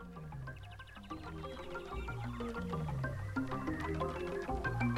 Thank you.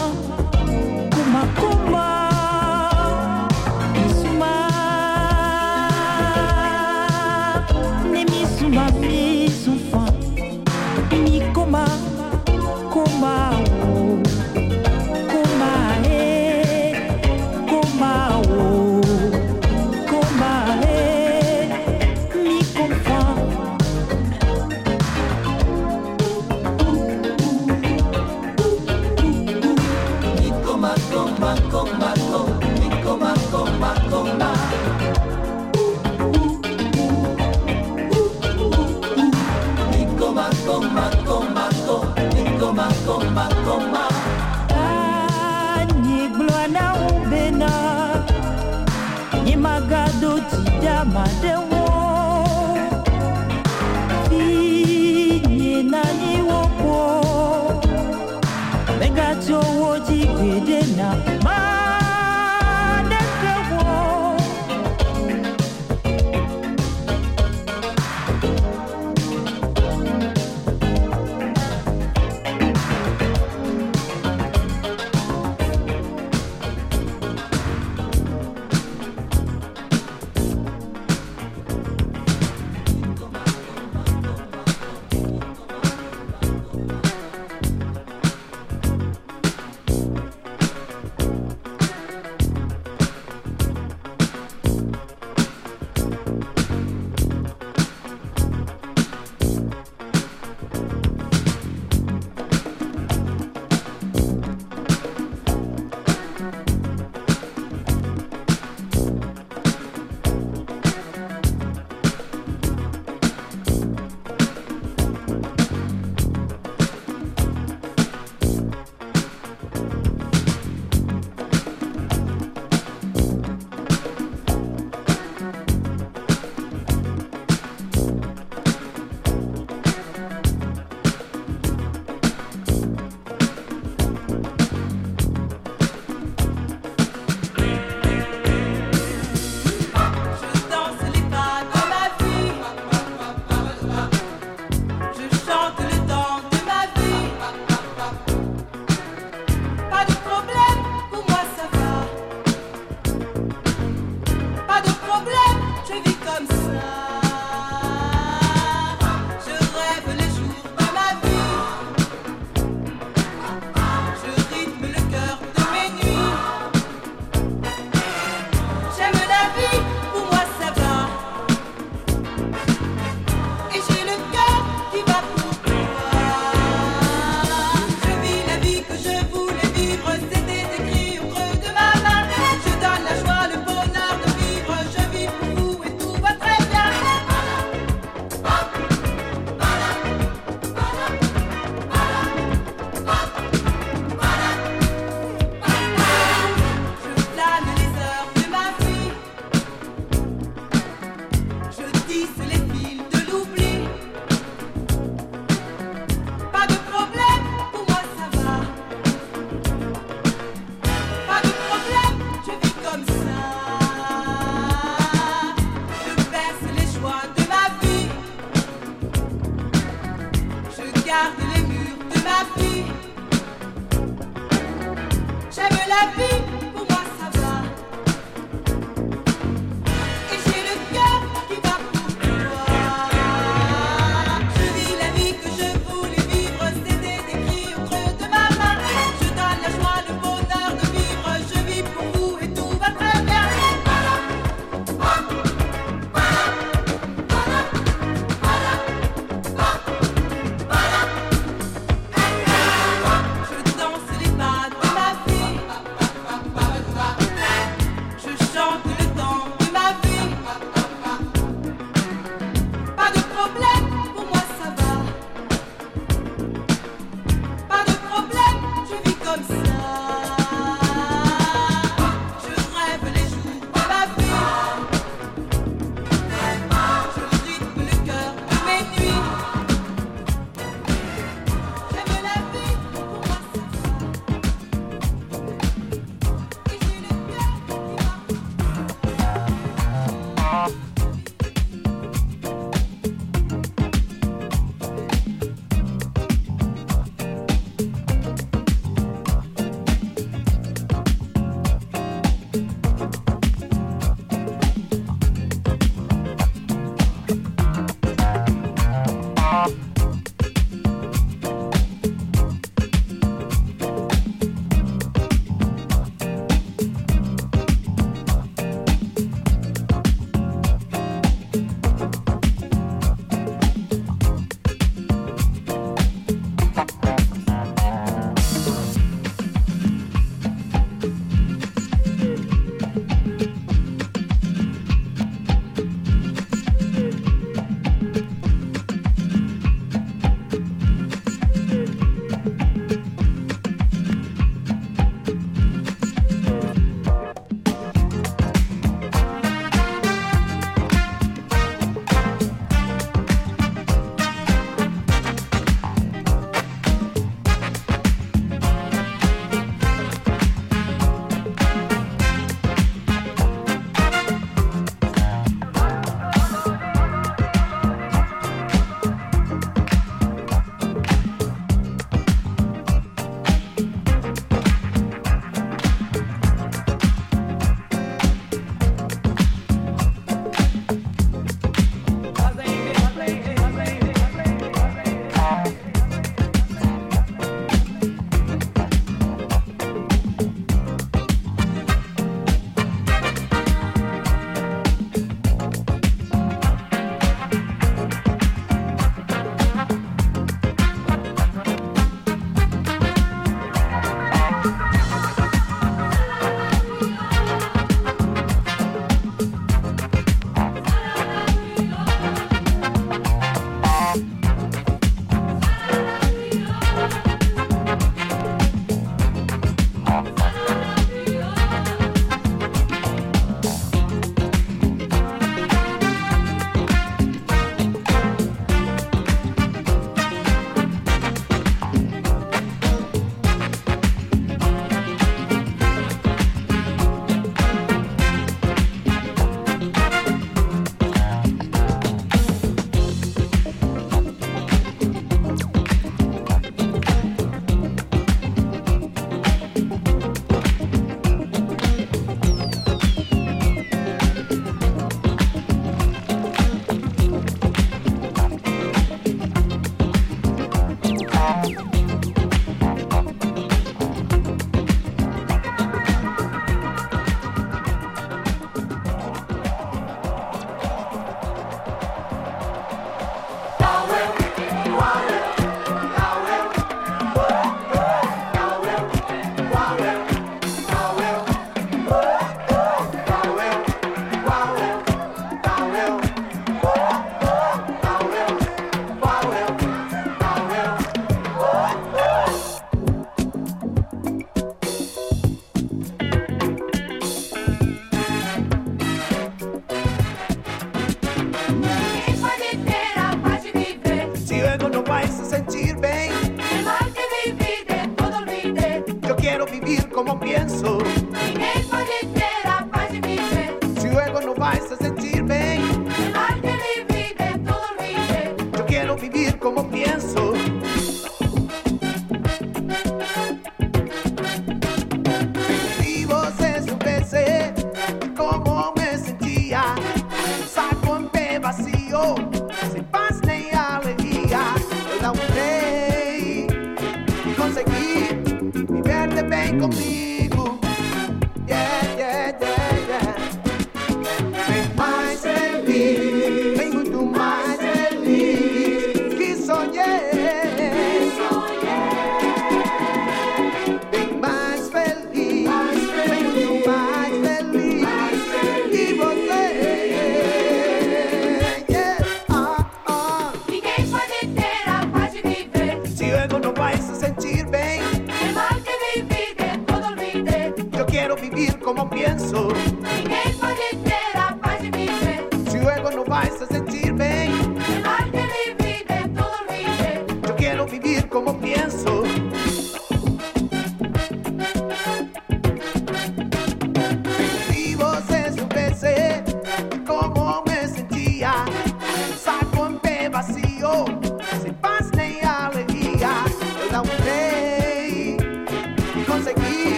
Et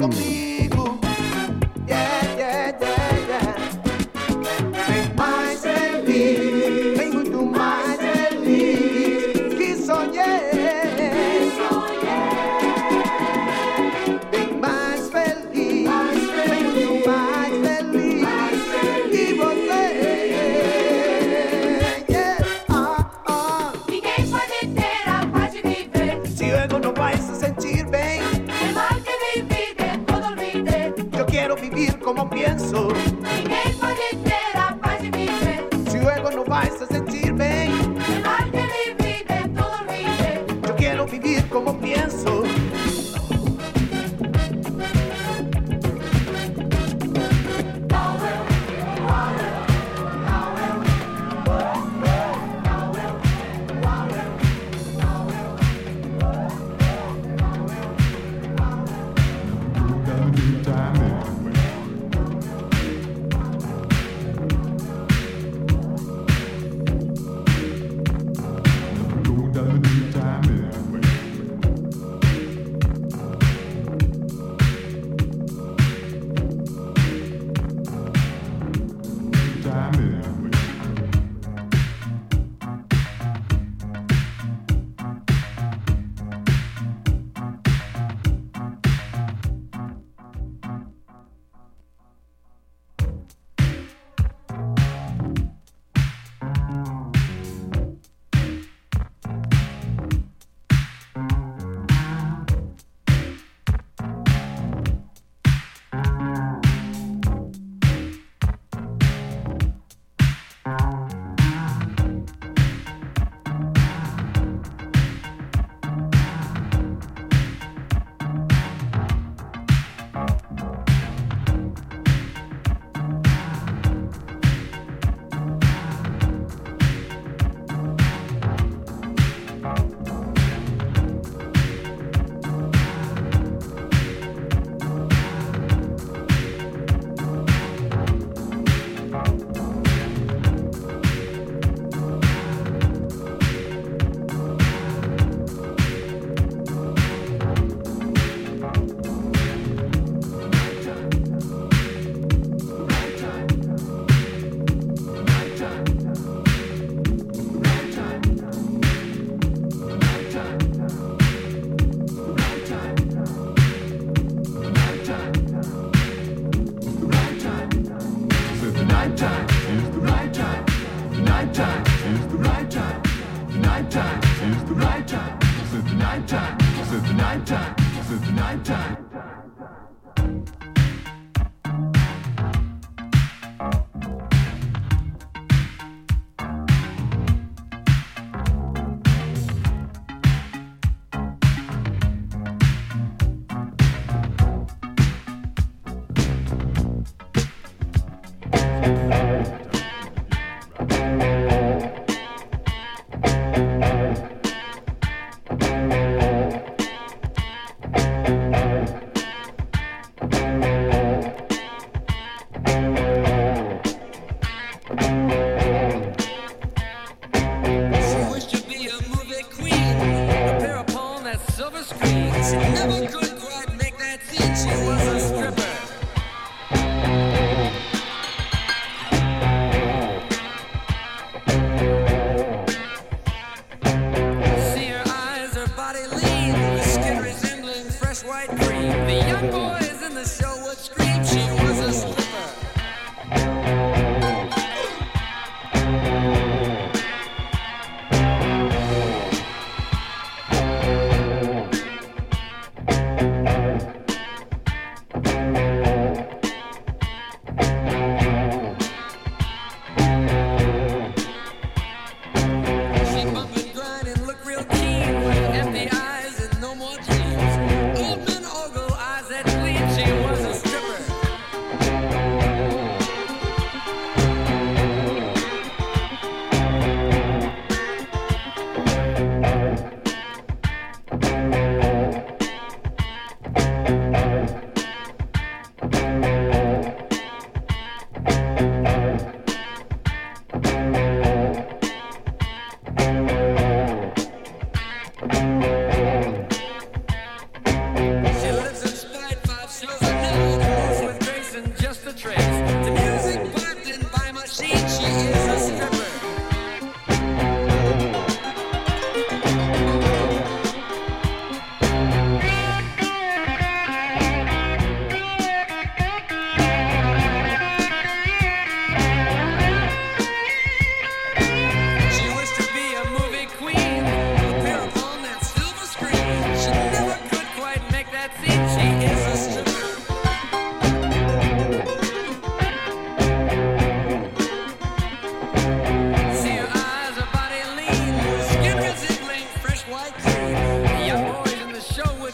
Mm.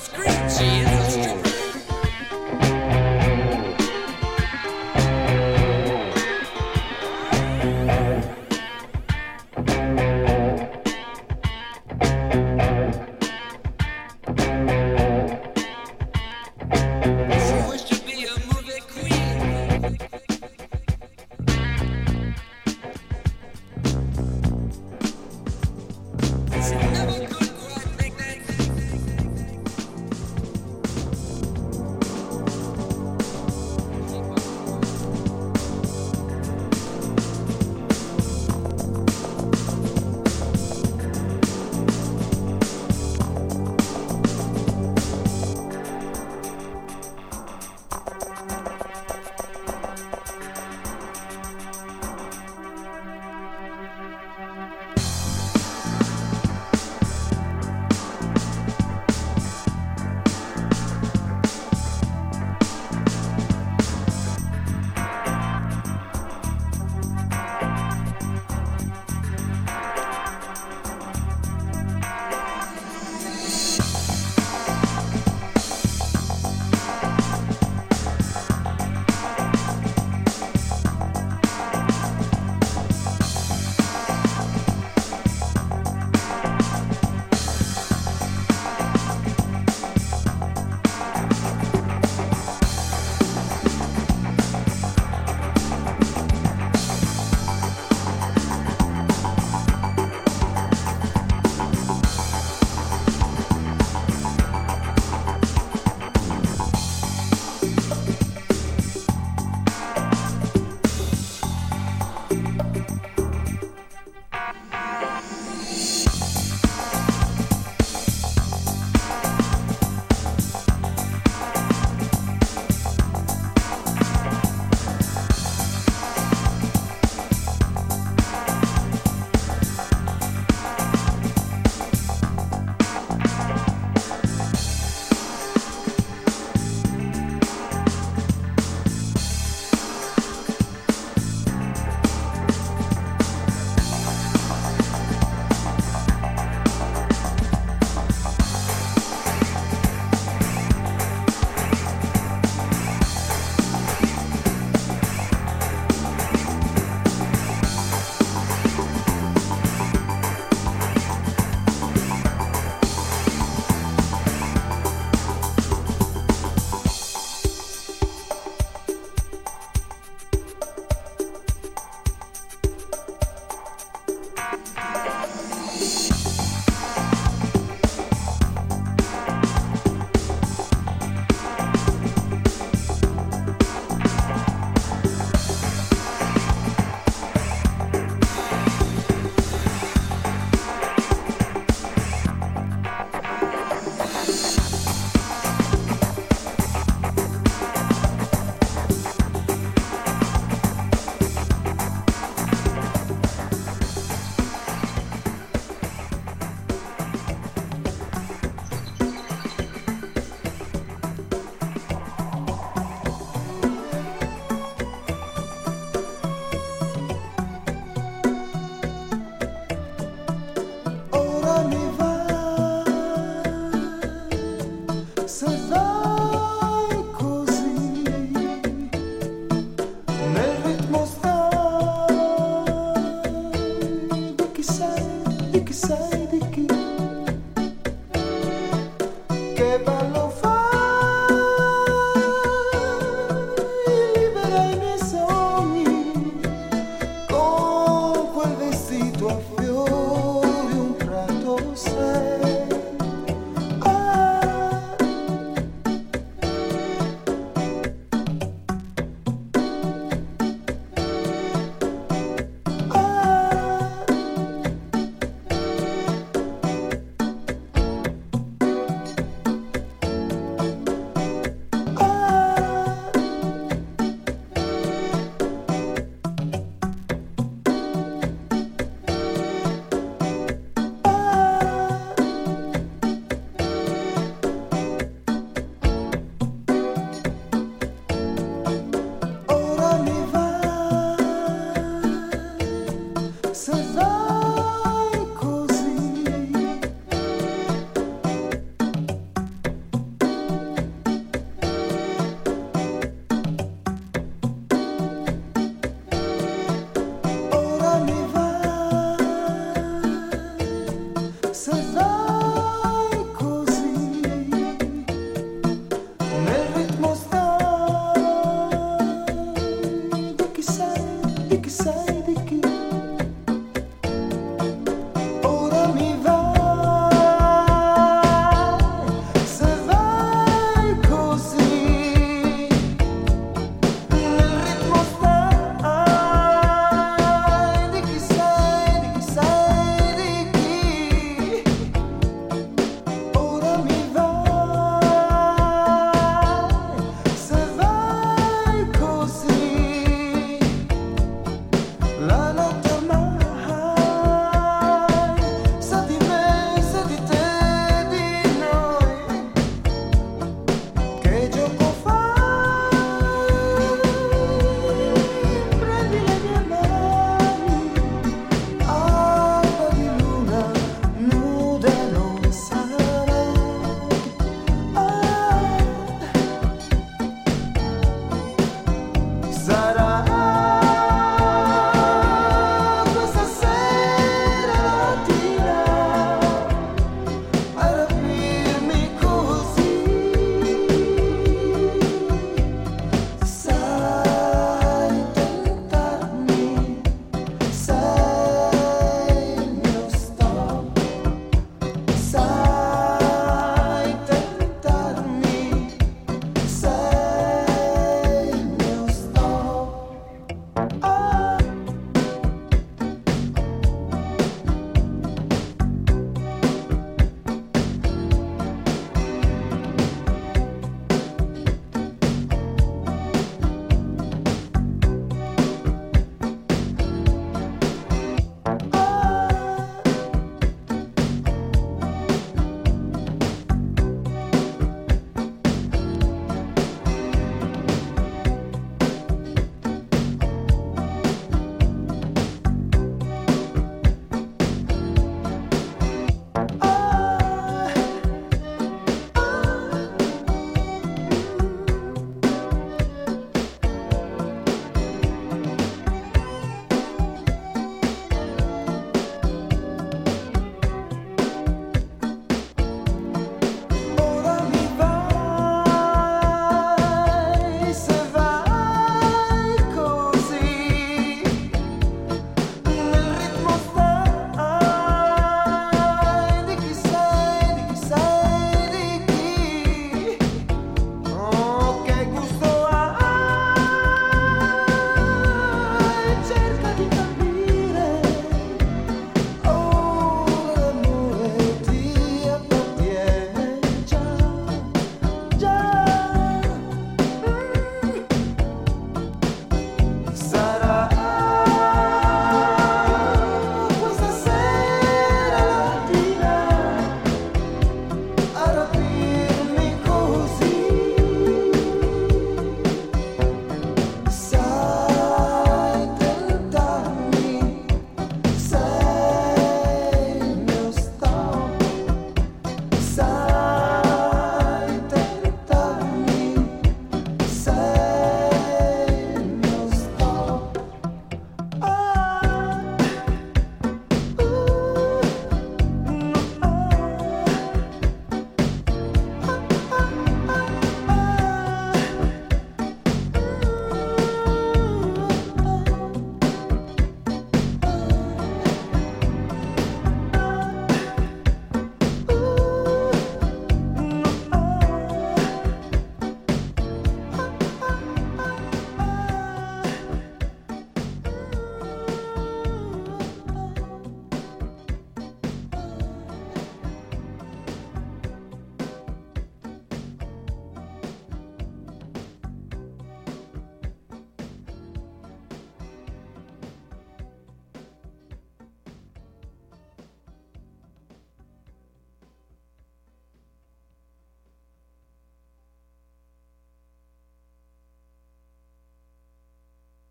screechy.